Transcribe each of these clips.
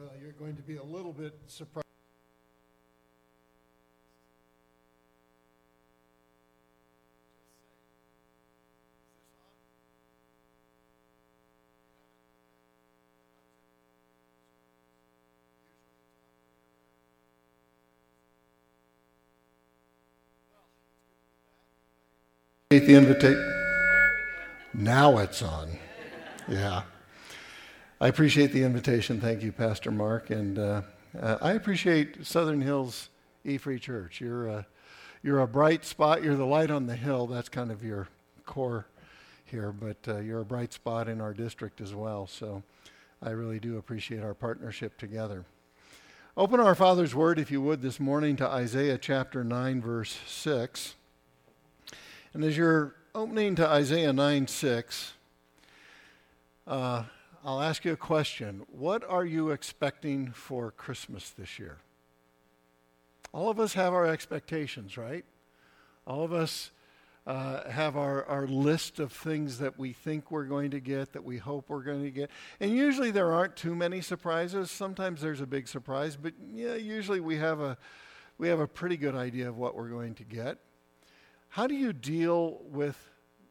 Well, you're going to be a little bit surprised. the invitation. Now it's on. Yeah. I appreciate the invitation. Thank you, Pastor Mark. And uh, uh, I appreciate Southern Hills E Free Church. You're a, you're a bright spot. You're the light on the hill. That's kind of your core here, but uh, you're a bright spot in our district as well. So I really do appreciate our partnership together. Open our Father's Word, if you would, this morning to Isaiah chapter 9, verse 6. And as you're opening to Isaiah 9 6, uh, I'll ask you a question. What are you expecting for Christmas this year? All of us have our expectations, right? All of us uh, have our, our list of things that we think we're going to get, that we hope we're going to get. And usually there aren't too many surprises. Sometimes there's a big surprise, but yeah, usually we have a, we have a pretty good idea of what we're going to get. How do you deal with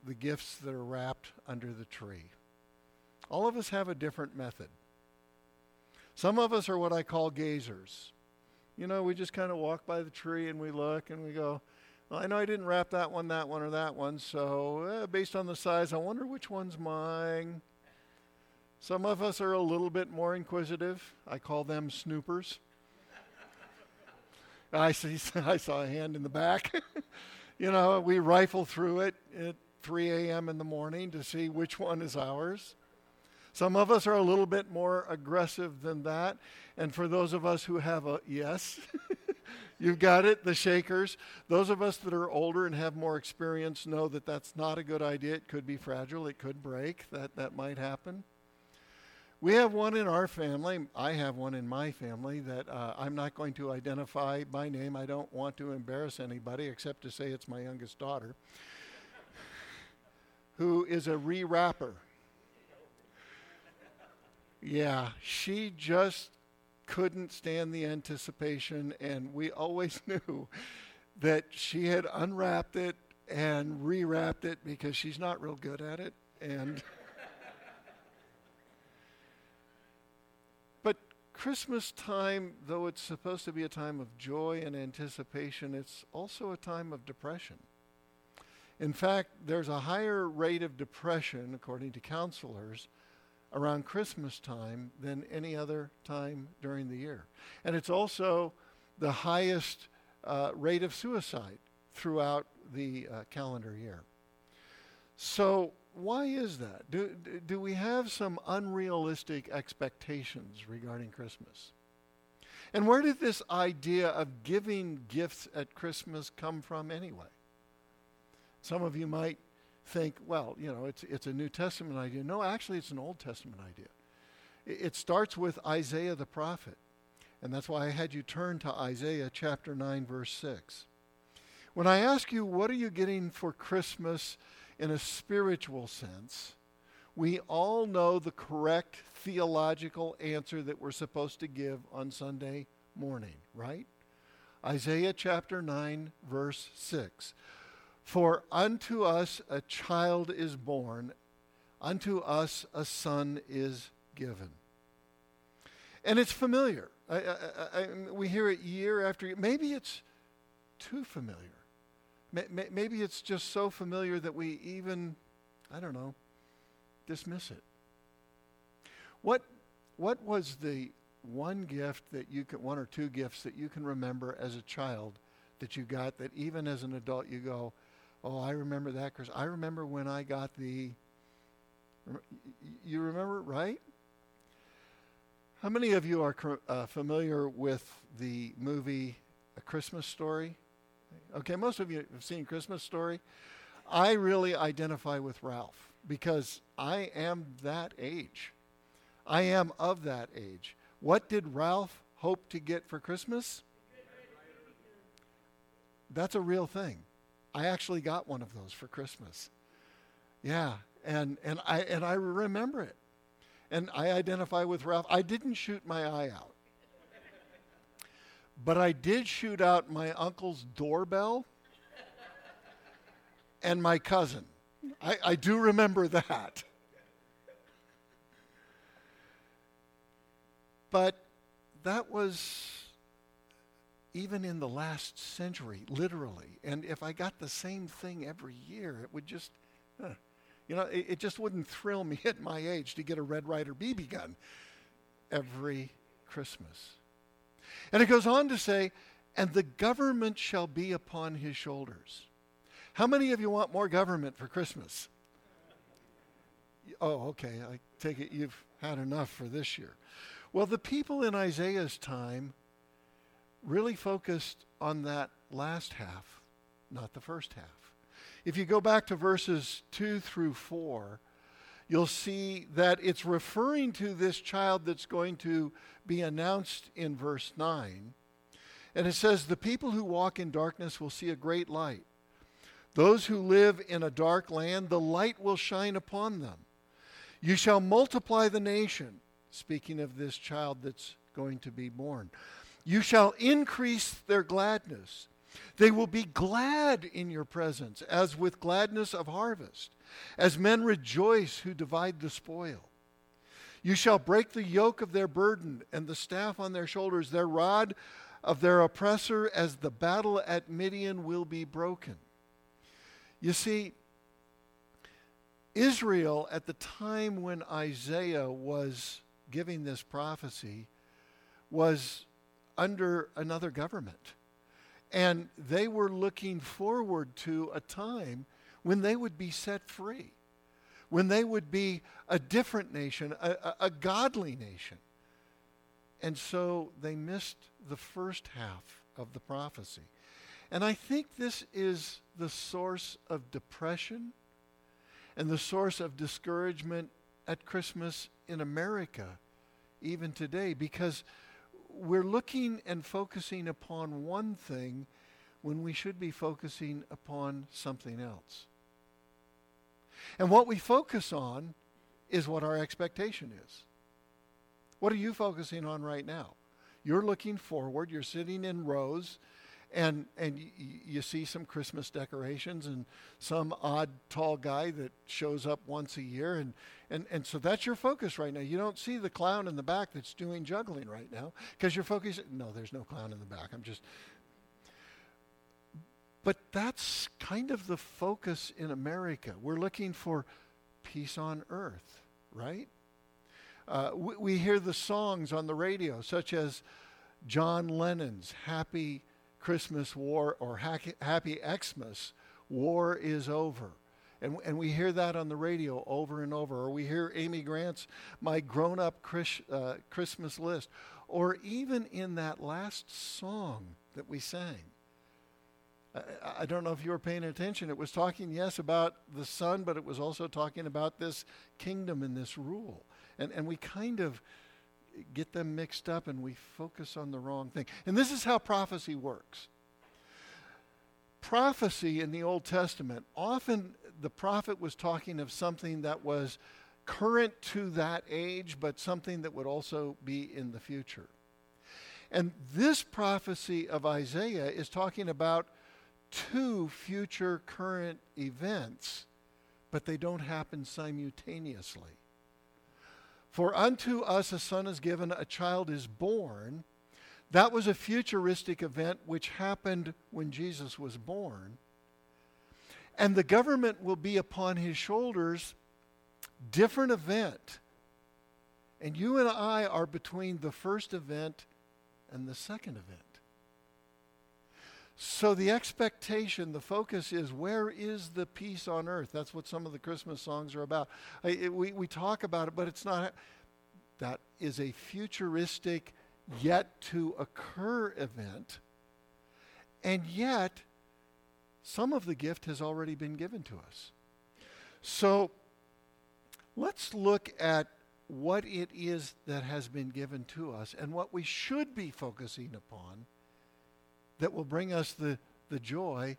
the gifts that are wrapped under the tree? All of us have a different method. Some of us are what I call gazers. You know, we just kind of walk by the tree and we look and we go, well, I know I didn't wrap that one, that one, or that one, so eh, based on the size, I wonder which one's mine. Some of us are a little bit more inquisitive. I call them snoopers. I, see, I saw a hand in the back. you know, we rifle through it at 3 a.m. in the morning to see which one is ours. Some of us are a little bit more aggressive than that. And for those of us who have a yes, you've got it, the shakers. Those of us that are older and have more experience know that that's not a good idea. It could be fragile, it could break, that, that might happen. We have one in our family. I have one in my family that uh, I'm not going to identify by name. I don't want to embarrass anybody except to say it's my youngest daughter, who is a re wrapper. Yeah, she just couldn't stand the anticipation, and we always knew that she had unwrapped it and rewrapped it because she's not real good at it. And but Christmas time, though it's supposed to be a time of joy and anticipation, it's also a time of depression. In fact, there's a higher rate of depression, according to counselors, around Christmas time than any other time during the year. And it's also the highest uh, rate of suicide throughout the uh, calendar year. So, why is that? Do, do we have some unrealistic expectations regarding Christmas? And where did this idea of giving gifts at Christmas come from anyway? Some of you might think, well, you know, it's, it's a New Testament idea. No, actually, it's an Old Testament idea. It, it starts with Isaiah the prophet. And that's why I had you turn to Isaiah chapter 9, verse 6. When I ask you, what are you getting for Christmas in a spiritual sense, we all know the correct theological answer that we're supposed to give on Sunday morning, right? Isaiah chapter 9, verse 6. For unto us a child is born, unto us a son is given. And it's familiar. I, I, I, we hear it year after year. Maybe it's too familiar. Maybe it's just so familiar that we even, I don't know, dismiss it. What, what was the one gift that you can, one or two gifts that you can remember as a child that you got that even as an adult you go, Oh, I remember that, Chris. I remember when I got the. You remember, right? How many of you are uh, familiar with the movie A Christmas Story? Okay, most of you have seen Christmas Story. I really identify with Ralph because I am that age. I am of that age. What did Ralph hope to get for Christmas? That's a real thing. I actually got one of those for Christmas. Yeah, and and I and I remember it. and I identify with Ralph. I didn't shoot my eye out. But I did shoot out my uncle's doorbell and my cousin. I, I do remember that. But that was even in the last century, literally. And if I got the same thing every year, it would just, uh, you know, it, it, just wouldn't thrill me at my age to get a Red Ryder BB gun every Christmas. And it goes on to say, and the government shall be upon his shoulders. How many of you want more government for Christmas? Oh, okay. I take it you've had enough for this year. Well, the people in Isaiah's time really focused on that last half, not the first half. If you go back to verses 2 through 4, you'll see that it's referring to this child that's going to be announced in verse 9. And it says, The people who walk in darkness will see a great light. Those who live in a dark land, the light will shine upon them. You shall multiply the nation. Speaking of this child that's going to be born. You shall increase their gladness. They will be glad in your presence, as with gladness of harvest, as men rejoice who divide the spoil. You shall break the yoke of their burden and the staff on their shoulders, their rod of their oppressor, as the battle at Midian will be broken. You see, Israel, at the time when Isaiah was giving this prophecy, was under another government. And they were looking forward to a time when they would be set free, when they would be a different nation, a, a, a godly nation. And so they missed the first half of the prophecy. And I think this is the source of depression and the source of discouragement at Christmas in America, even today, because we're looking and focusing upon one thing when we should be focusing upon something else. And what we focus on is what our expectation is. What are you focusing on right now? You're looking forward, you're sitting in rows and and y- you see some Christmas decorations and some odd tall guy that shows up once a year and and and so that's your focus right now. You don't see the clown in the back that's doing juggling right now because you're focused. No, there's no clown in the back. I'm just. But that's kind of the focus in America. We're looking for peace on earth, right? Uh, we, we hear the songs on the radio, such as John Lennon's "Happy." Christmas war or Happy Xmas, war is over. And, and we hear that on the radio over and over. Or we hear Amy Grant's My Grown Up Chris, uh, Christmas List. Or even in that last song that we sang. I, don't know if you were paying attention. It was talking, yes, about the Son, but it was also talking about this kingdom and this rule. And, and we kind of get them mixed up and we focus on the wrong thing. And this is how prophecy works. Prophecy in the Old Testament, often the prophet was talking of something that was current to that age, but something that would also be in the future. And this prophecy of Isaiah is talking about two future current events, but they don't happen simultaneously. For unto us a son is given, a child is born. That was a futuristic event which happened when Jesus was born. And the government will be upon his shoulders. Different event. And you and I are between the first event and the second event. So the expectation, the focus is where is the peace on earth? That's what some of the Christmas songs are about. I, it, we, we talk about it, but it's not. That is a futuristic, yet to occur event. And yet, some of the gift has already been given to us. So let's look at what it is that has been given to us and what we should be focusing upon that will bring us the, the joy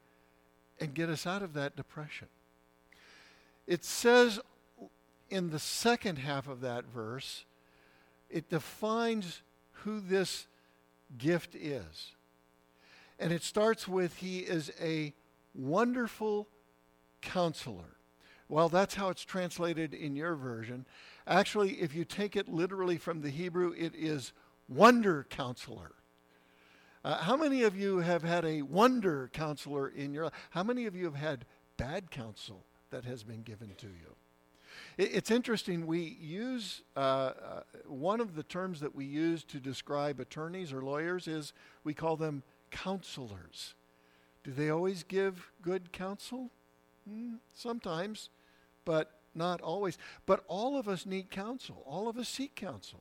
and get us out of that depression. It says in the second half of that verse, it defines who this gift is. And it starts with He is a wonderful counselor. Well, that's how it's translated in your version. Actually, if you take it literally from the Hebrew, it is wonder counselor. Uh, how many of you have had a wonder counselor in your life? How many of you have had bad counsel that has been given to you? It, it's interesting. We use uh, uh, one of the terms that we use to describe attorneys or lawyers is we call them counselors. Do they always give good counsel? Mm, sometimes, but not always. But all of us need counsel. All of us seek counsel.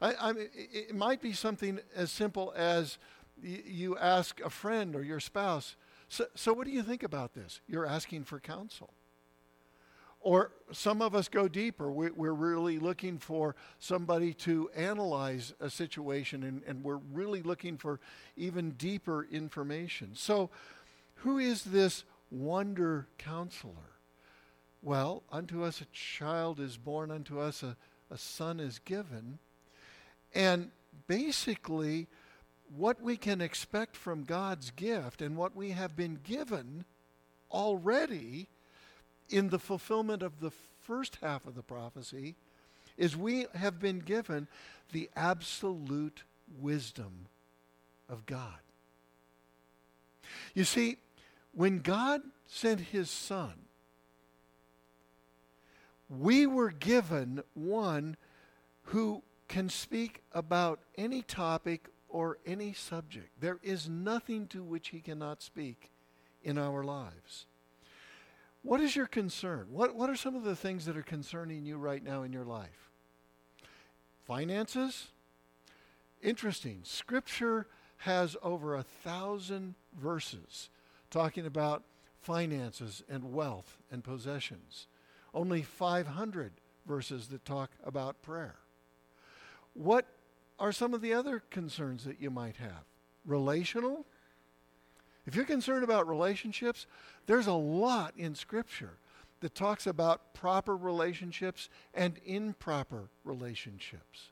I, I it might be something as simple as you ask a friend or your spouse, so, so what do you think about this? You're asking for counsel. Or some of us go deeper. We, we're really looking for somebody to analyze a situation, and, and we're really looking for even deeper information. So, who is this wonder counselor? Well, unto us a child is born, unto us a, a son is given. And basically, what we can expect from God's gift and what we have been given already in the fulfillment of the first half of the prophecy is we have been given the absolute wisdom of God. You see, when God sent his son, we were given one who can speak about any topic or any subject. There is nothing to which he cannot speak in our lives. What is your concern? What, what are some of the things that are concerning you right now in your life? Finances? Interesting. Scripture has over a thousand verses talking about finances and wealth and possessions. Only 500 verses that talk about prayer. What are some of the other concerns that you might have? Relational? If you're concerned about relationships, there's a lot in Scripture that talks about proper relationships and improper relationships.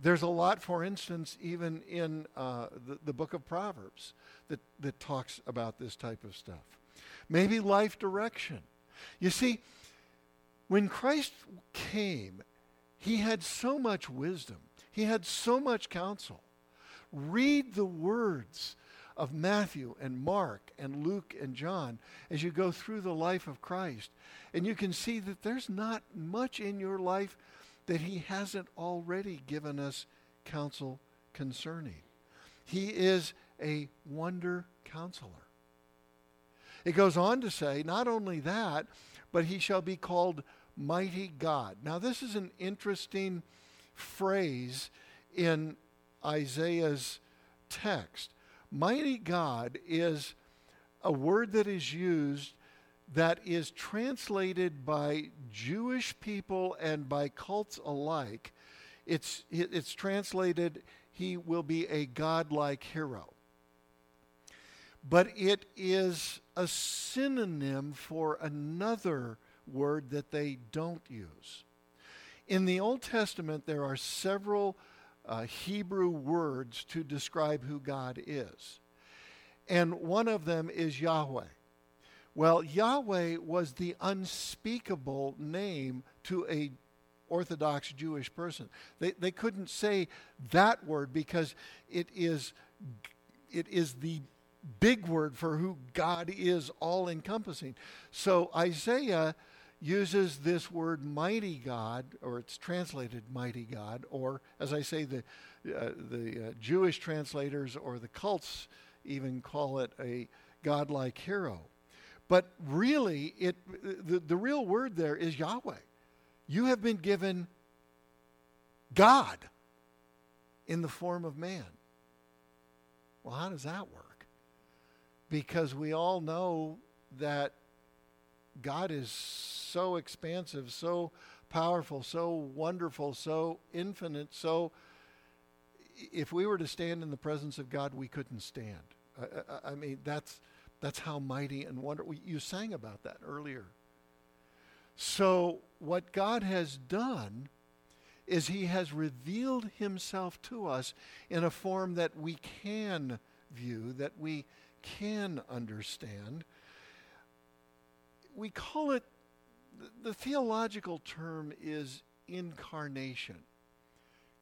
There's a lot, for instance, even in uh, the, the book of Proverbs that, that talks about this type of stuff. Maybe life direction. You see, when Christ came, he had so much wisdom he had so much counsel. Read the words of Matthew and Mark and Luke and John as you go through the life of Christ. And you can see that there's not much in your life that he hasn't already given us counsel concerning. He is a wonder counselor. It goes on to say, not only that, but he shall be called mighty God. Now, this is an interesting phrase in Isaiah's text. Mighty God is a word that is used that is translated by Jewish people and by cults alike. It's, it's translated, he will be a godlike hero. But it is a synonym for another word that they don't use. In the Old Testament, there are several uh, Hebrew words to describe who God is. And one of them is Yahweh. Well, Yahweh was the unspeakable name to a Orthodox Jewish person. They, they couldn't say that word because it is, it is the big word for who God is all encompassing. So Isaiah uses this word mighty God, or it's translated mighty God, or as I say, the, uh, the uh, Jewish translators or the cults even call it a godlike hero. But really, it, the, the real word there is Yahweh. You have been given God in the form of man. Well, how does that work? Because we all know that God is so expansive, so powerful, so wonderful, so infinite, so if we were to stand in the presence of God, we couldn't stand. I, I, I mean, that's, that's how mighty and wonderful. You sang about that earlier. So, what God has done is He has revealed Himself to us in a form that we can view, that we can understand. We call it, the theological term is incarnation.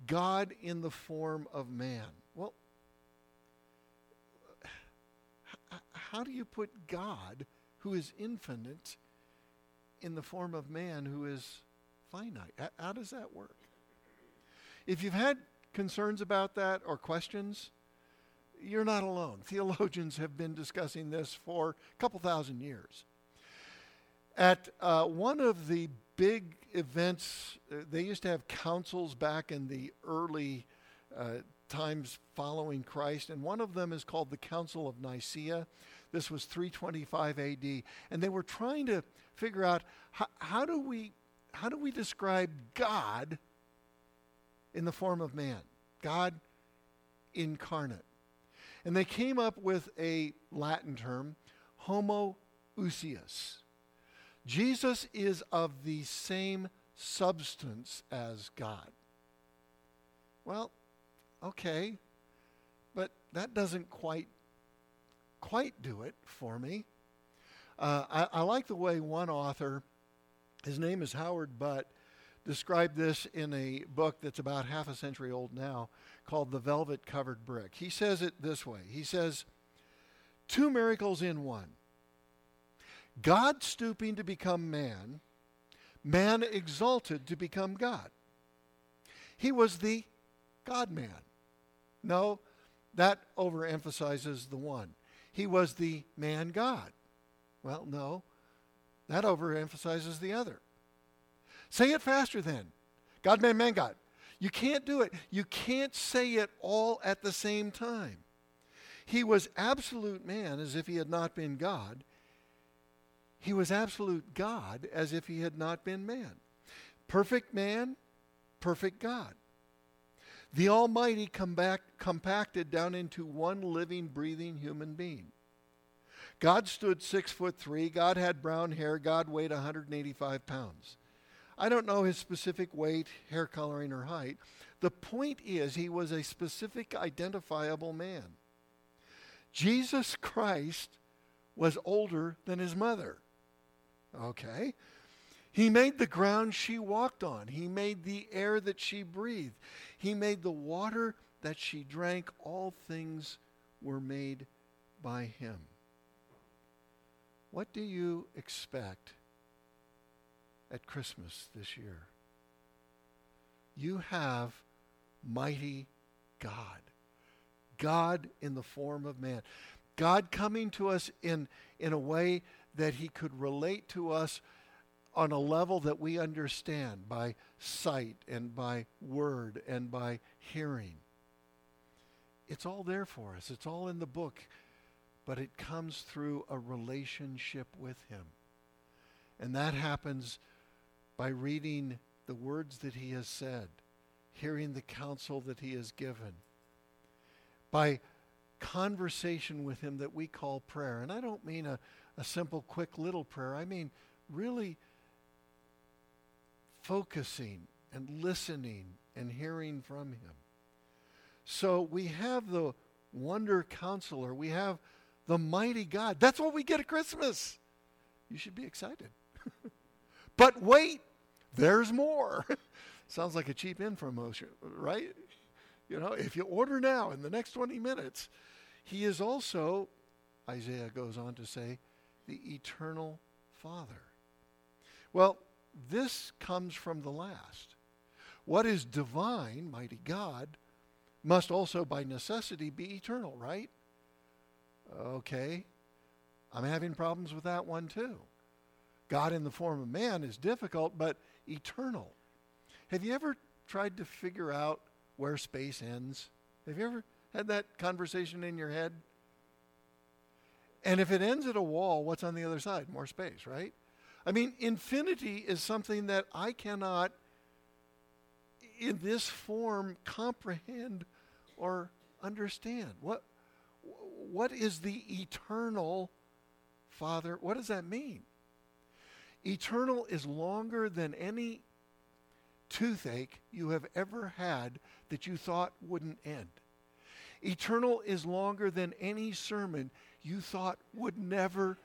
God in the form of man. Well, how do you put God, who is infinite, in the form of man who is finite? How does that work? If you've had concerns about that or questions, you're not alone. Theologians have been discussing this for a couple thousand years. At uh, one of the big events, uh, they used to have councils back in the early uh, times following Christ, and one of them is called the Council of Nicaea. This was 325 AD, and they were trying to figure out how, how do we how do we describe God in the form of man, God incarnate. And they came up with a Latin term, homoousios. Jesus is of the same substance as God. Well, okay, but that doesn't quite quite do it for me. Uh, I, I like the way one author, his name is Howard Butt, described this in a book that's about half a century old now called The Velvet Covered Brick. He says it this way He says, Two miracles in one God stooping to become man, man exalted to become God. He was the God man. No, that overemphasizes the one. He was the man God. Well, no, that overemphasizes the other. Say it faster then. God, man, man, God. You can't do it. You can't say it all at the same time. He was absolute man as if he had not been God. He was absolute God as if he had not been man. Perfect man, perfect God. The Almighty back, compacted down into one living, breathing human being. God stood six foot three. God had brown hair. God weighed 185 pounds. I don't know his specific weight, hair coloring, or height. The point is, he was a specific, identifiable man. Jesus Christ was older than his mother. Okay? He made the ground she walked on. He made the air that she breathed. He made the water that she drank. All things were made by him. What do you expect at Christmas this year. You have mighty God. God in the form of man. God coming to us in, in a way that he could relate to us on a level that we understand by sight and by word and by hearing. It's all there for us. It's all in the book, but it comes through a relationship with him. And that happens by reading the words that he has said, hearing the counsel that he has given, by conversation with him that we call prayer. And I don't mean a, a simple, quick little prayer, I mean really focusing and listening and hearing from him. So we have the wonder counselor, we have the mighty God. That's what we get at Christmas. You should be excited. but wait, there's more. Sounds like a cheap infomercial, right? You know, if you order now in the next 20 minutes, he is also, Isaiah goes on to say, the eternal Father. Well, this comes from the last. What is divine, mighty God, must also by necessity be eternal, right? Okay. I'm having problems with that one too. God in the form of man is difficult, but eternal. Have you ever tried to figure out where space ends? Have you ever had that conversation in your head? And if it ends at a wall, what's on the other side? More space, right? I mean, infinity is something that I cannot, in this form, comprehend or understand. What, what is the eternal Father? What does that mean? Eternal is longer than any toothache you have ever had that you thought wouldn't end. Eternal is longer than any sermon you thought would never.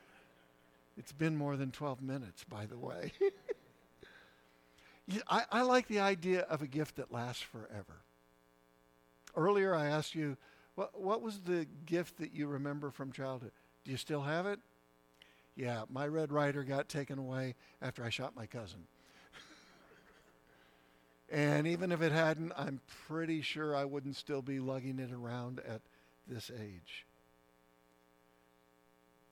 It's been more than 12 minutes, by the way. I, I like the idea of a gift that lasts forever. Earlier, I asked you, what, what was the gift that you remember from childhood? Do you still have it? Yeah, my Red Ryder got taken away after I shot my cousin. and even if it hadn't, I'm pretty sure I wouldn't still be lugging it around at this age.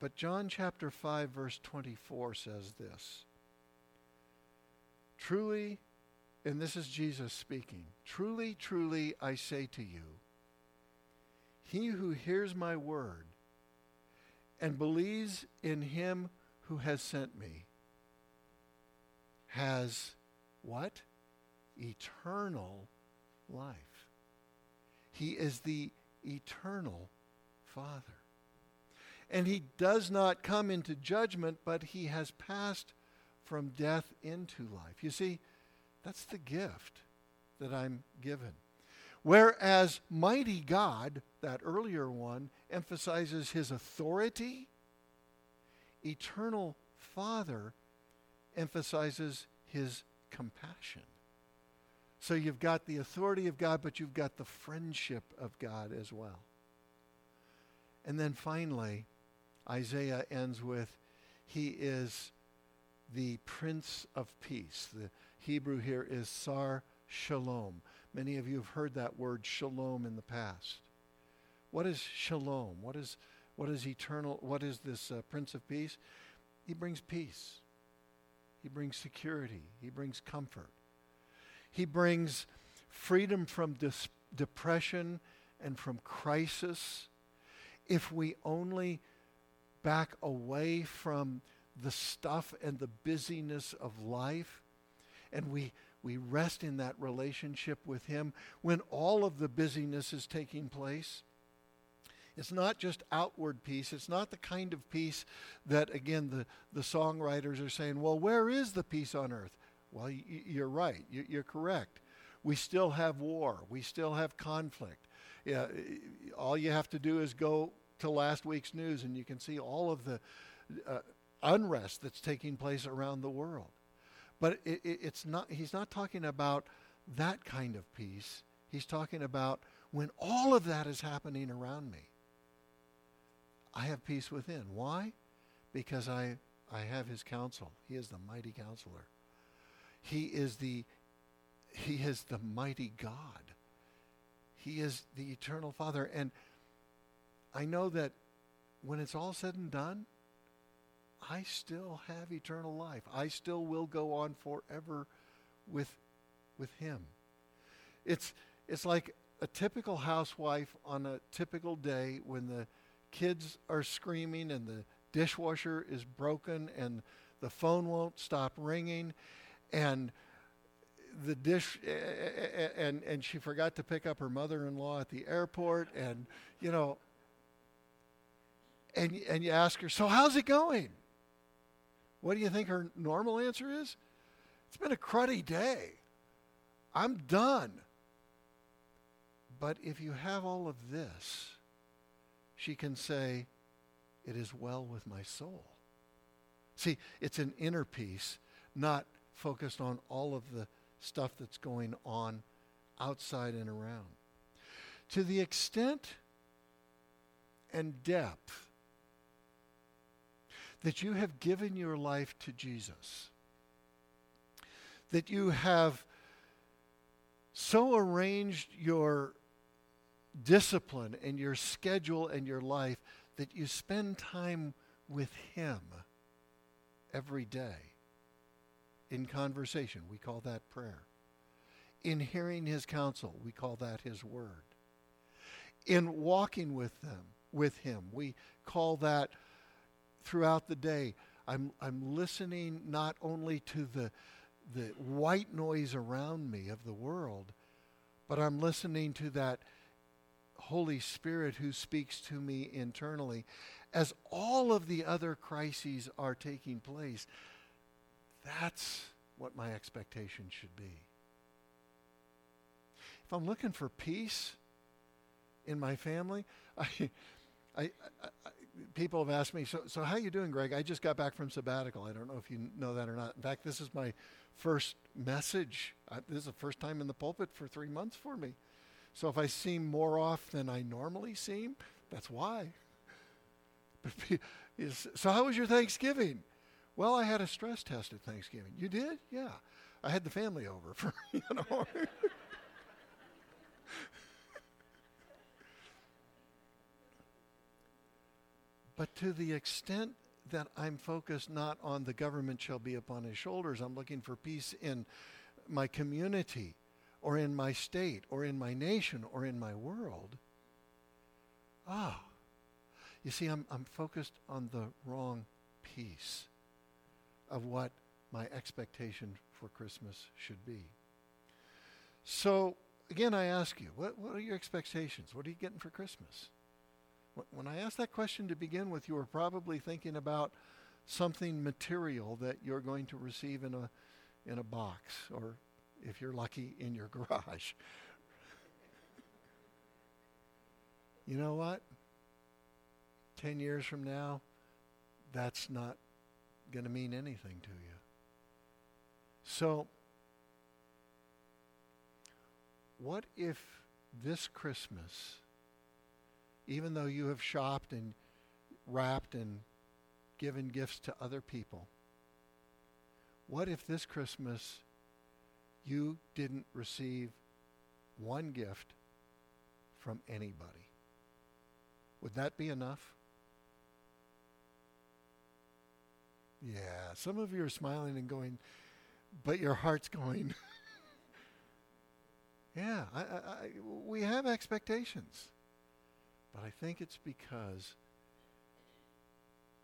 But John chapter 5, verse 24 says this Truly, and this is Jesus speaking, truly, truly, I say to you, he who hears my word and believes in him who has sent me has what? Eternal life. He is the eternal Father. And he does not come into judgment, but he has passed from death into life. You see, that's the gift that I'm given. Whereas mighty God, that earlier one, emphasizes his authority, eternal Father emphasizes his compassion. So you've got the authority of God, but you've got the friendship of God as well. And then finally, Isaiah ends with, He is the Prince of Peace. The Hebrew here is Sar Shalom. Many of you have heard that word shalom in the past. What is shalom? What is, what is eternal? What is this uh, Prince of Peace? He brings peace. He brings security. He brings comfort. He brings freedom from dis- depression and from crisis. If we only back away from the stuff and the busyness of life and we we rest in that relationship with Him when all of the busyness is taking place. It's not just outward peace. It's not the kind of peace that, again, the, the songwriters are saying, well, where is the peace on earth? Well, you're right. You're correct. We still have war. We still have conflict. Yeah, all you have to do is go to last week's news and you can see all of the uh, unrest that's taking place around the world. But it, it, it's not, he's not talking about that kind of peace. He's talking about when all of that is happening around me, I have peace within. Why? Because I, I have his counsel. He is the mighty counselor. He is the, he is the mighty God. He is the eternal Father. And I know that when it's all said and done, I still have eternal life. I still will go on forever with, with him. It's, it's like a typical housewife on a typical day when the kids are screaming and the dishwasher is broken and the phone won't stop ringing and the dish and and she forgot to pick up her mother-in-law at the airport and you know and and you ask her so how's it going what do you think her normal answer is? It's been a cruddy day. I'm done. But if you have all of this, she can say, It is well with my soul. See, it's an inner peace, not focused on all of the stuff that's going on outside and around. To the extent and depth that you have given your life to Jesus, that you have so arranged your discipline and your schedule and your life that you spend time with Him every day in conversation. We call that prayer. In hearing His counsel, we call that His Word. In walking with them, with Him, we call that throughout the day. I'm, I'm listening not only to the, the white noise around me of the world, but I'm listening to that Holy Spirit who speaks to me internally. As all of the other crises are taking place, That's what my expectation should be. If I'm looking for peace in my family, I, I, I, people have asked me, so, so how you doing, Greg? I just got back from sabbatical. I don't know if you know that or not. In fact, this is my first message. I, this is the first time in the pulpit for three months for me. So if I seem more off than I normally seem, that's why. so how was your Thanksgiving? Well, I had a stress test at Thanksgiving. You did? Yeah. I had the family over for, you know. but to the extent that I'm focused not on the government shall be upon his shoulders, I'm looking for peace in my community or in my state or in my nation or in my world. Ah, you see, I'm, I'm focused on the wrong piece of what my expectation for Christmas should be. So, again, I ask you, what, what are your expectations? What are you getting for Christmas? When I asked that question to begin with, you were probably thinking about something material that you're going to receive in a, in a box, or if you're lucky, in your garage. you know what? 10 years from now, that's not going to mean anything to you. So, what if this Christmas, even though you have shopped and wrapped and given gifts to other people, what if this Christmas you didn't receive one gift from anybody? Would that be enough? Yeah, some of you are smiling and going, but your heart's going. yeah, I, I, we have expectations. But I think it's because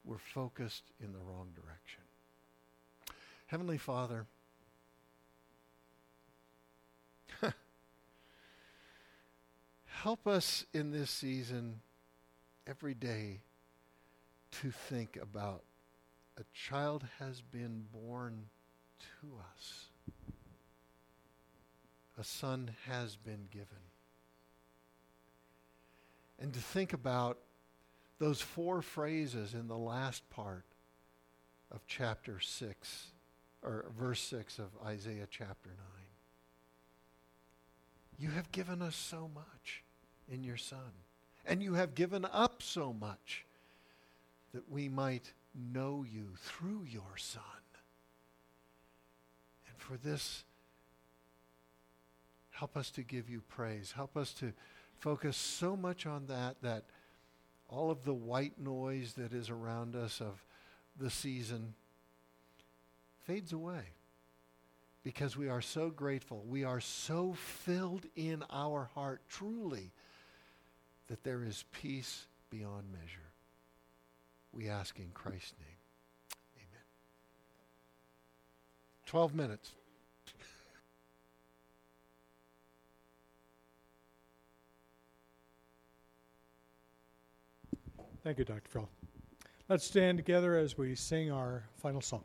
we're focused in the wrong direction. Heavenly Father, help us in this season every day to think about a child has been born to us. A son has been given. And to think about those four phrases in the last part of chapter 6, or verse 6 of Isaiah chapter 9. You have given us so much in your Son, and you have given up so much that we might know you through your Son. And for this, help us to give you praise. Help us to focus so much on that that all of the white noise that is around us of the season fades away because we are so grateful. We are so filled in our heart truly that there is peace beyond measure. We ask in Christ's name. Amen. 12 minutes. Thank you, Dr. Phil. Let's stand together as we sing our final song.